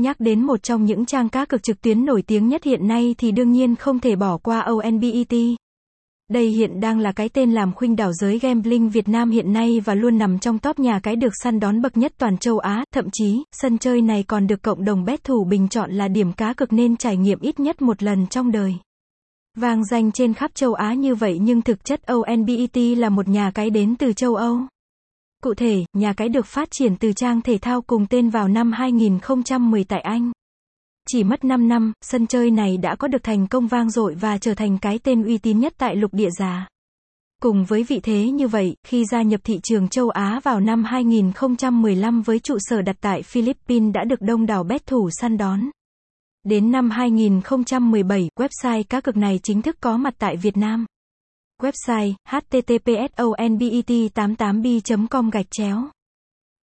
Nhắc đến một trong những trang cá cược trực tuyến nổi tiếng nhất hiện nay thì đương nhiên không thể bỏ qua ONBET. Đây hiện đang là cái tên làm khuynh đảo giới gambling Việt Nam hiện nay và luôn nằm trong top nhà cái được săn đón bậc nhất toàn châu Á, thậm chí, sân chơi này còn được cộng đồng bet thủ bình chọn là điểm cá cược nên trải nghiệm ít nhất một lần trong đời. Vàng danh trên khắp châu Á như vậy nhưng thực chất ONBET là một nhà cái đến từ châu Âu. Cụ thể, nhà cái được phát triển từ trang thể thao cùng tên vào năm 2010 tại Anh. Chỉ mất 5 năm, sân chơi này đã có được thành công vang dội và trở thành cái tên uy tín nhất tại lục địa già. Cùng với vị thế như vậy, khi gia nhập thị trường châu Á vào năm 2015 với trụ sở đặt tại Philippines đã được đông đảo bet thủ săn đón. Đến năm 2017, website cá cược này chính thức có mặt tại Việt Nam. Website https onbet 88 b com gạch chéo.